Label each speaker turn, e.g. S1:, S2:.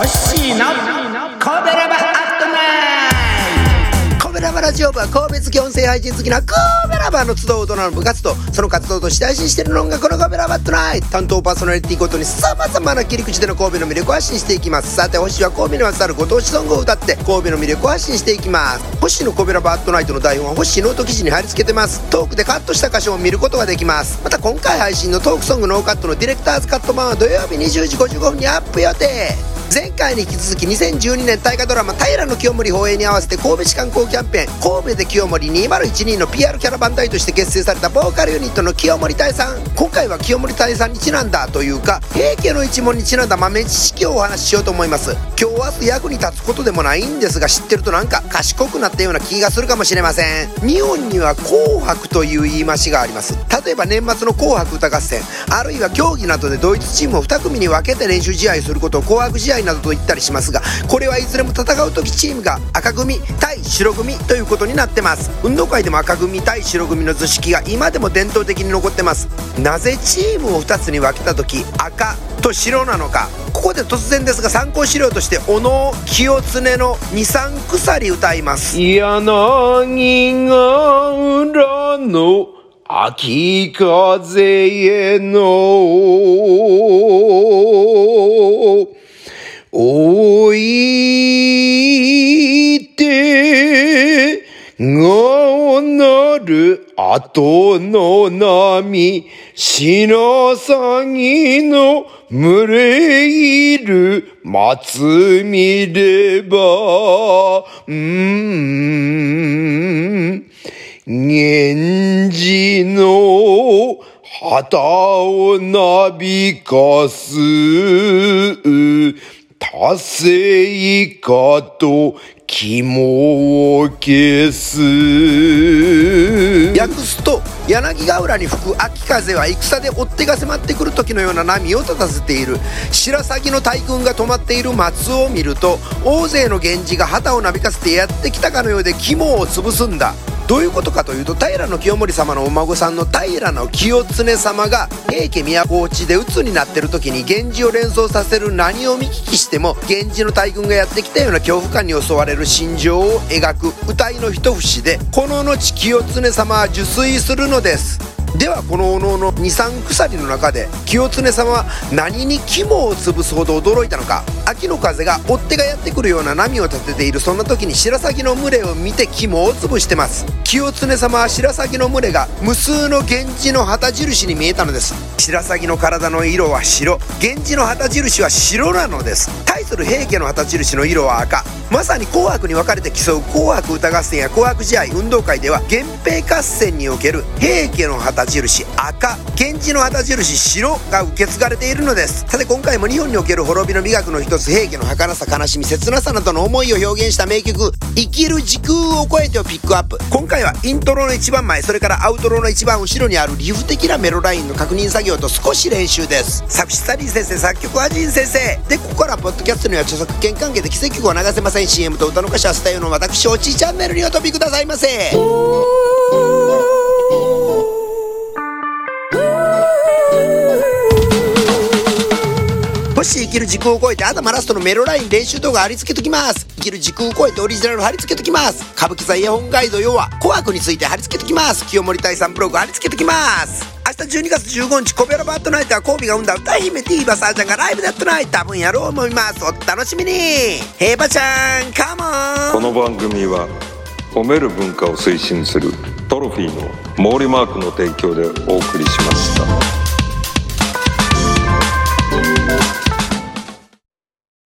S1: の神戸ラバアットナイト神戸ラバラジオ部は神戸好き音声配信好きな神戸ラバーの集う大人の部活とその活動として配信しているのがこの神戸ラバアットナイト。担当パーソナリティごとに様々な切り口での神戸の魅力を発信していきます。さて星は神戸にまつわるご当地ソングを歌って神戸の魅力を発信していきます。星の神戸ラバアットナイトの台本は星ノート記事に貼り付けてます。トークでカットした箇所を見ることができます。また今回配信のトークソングノーカットのディレクターズカット版は土曜日20時55分にアップ予定。前回に引き続き2012年大河ドラマ「平清盛放映」に合わせて神戸市観光キャンペーン神戸で清盛2012の PR キャラバン隊として結成されたボーカルユニットの清盛隊さん。今回は清盛隊さんにちなんだというか平家の一門にちなんだ豆知識をお話ししようと思います。今日明日役に立つことでもないんですが知ってるとなんか賢くなったような気がするかもしれません。日本には紅白という言い回しがあります。例えば年末の紅白歌合戦あるいは競技などでドイツチームを2組に分けて練習試合することを紅白試合などと言ったりしますがこれはいずれも戦う時チームが赤組対白組ということになってます。運動会でも赤組対白組の図式が今でも伝統的に残ってます。なぜチームを2つに分けた時赤と白なのか。ここで突然ですが参考資料として小野清常の二三鎖歌います。
S2: 柳が裏の秋風への置いてがなる後の波白鷺の群れいる松見ればうん。源氏の旗をなびかす。達成かと肝を消す。
S1: 訳すと柳ヶ浦に吹く秋風は戦で追っ手が迫ってくる時のような波を立たせている。白鷺の大軍が止まっている松を見ると大勢の源氏が旗をなびかせてやってきたかのようで肝を潰すんだ。どういうことかというと平清盛様のお孫さんの平清常様が平家都落ちで鬱になってる時に源氏を連想させる何を見聞きしても源氏の大軍がやってきたような恐怖感に襲われる心情を描く歌いの一節でこの後清常様は受水するのです。ではこのおのおの二三鎖の中で清常様は何に肝を潰すほど驚いたのか。秋の風が追っ手がやってくるような波を立てているそんな時に白鷺の群れを見て肝を潰してます。清常様は白鷺の群れが無数の源氏の旗印に見えたのです。白鷺の体の色は白。源氏の旗印は白なのです。対する平家の旗印の色は赤。まさに紅白に分かれて競う。紅白歌合戦や紅白試合運動会では源平合戦における平家の旗印赤。源氏の旗印白が受け継がれているのです。さて今回も日本における滅びの美学の一つ平家の儚さ悲しみ切なさなどの思いを表現した名曲「生きる時空を超えて」をピックアップ。今回はイントロの一番前それからアウトロの一番後ろにあるリフ的なメロラインの確認作業と少し練習です。作詞サリー先生作曲はジン先生。でここからポッドキャストには著作権関係で奇跡を流せません。CM と歌の歌詞はスタイルの私おちいチャンネルにお飛びくださいませ。生きる時空を超えて頭ラストのメロライン練習動画貼り付けときます。生きる時空を超えてオリジナル貼り付けときます。歌舞伎座イヤホンガイド要は紅白について貼り付けときます。清盛大さんブログ貼り付けときます。明日12月15日コベラバットナイトはコービが生んだ歌姫ティーバサーちゃんがライブだったナイト多分やろう思います。お楽しみに。ヘイバちゃんカモン。
S3: この番組は褒める文化を推進するトロフィーの毛利マークの提供でお送りしました。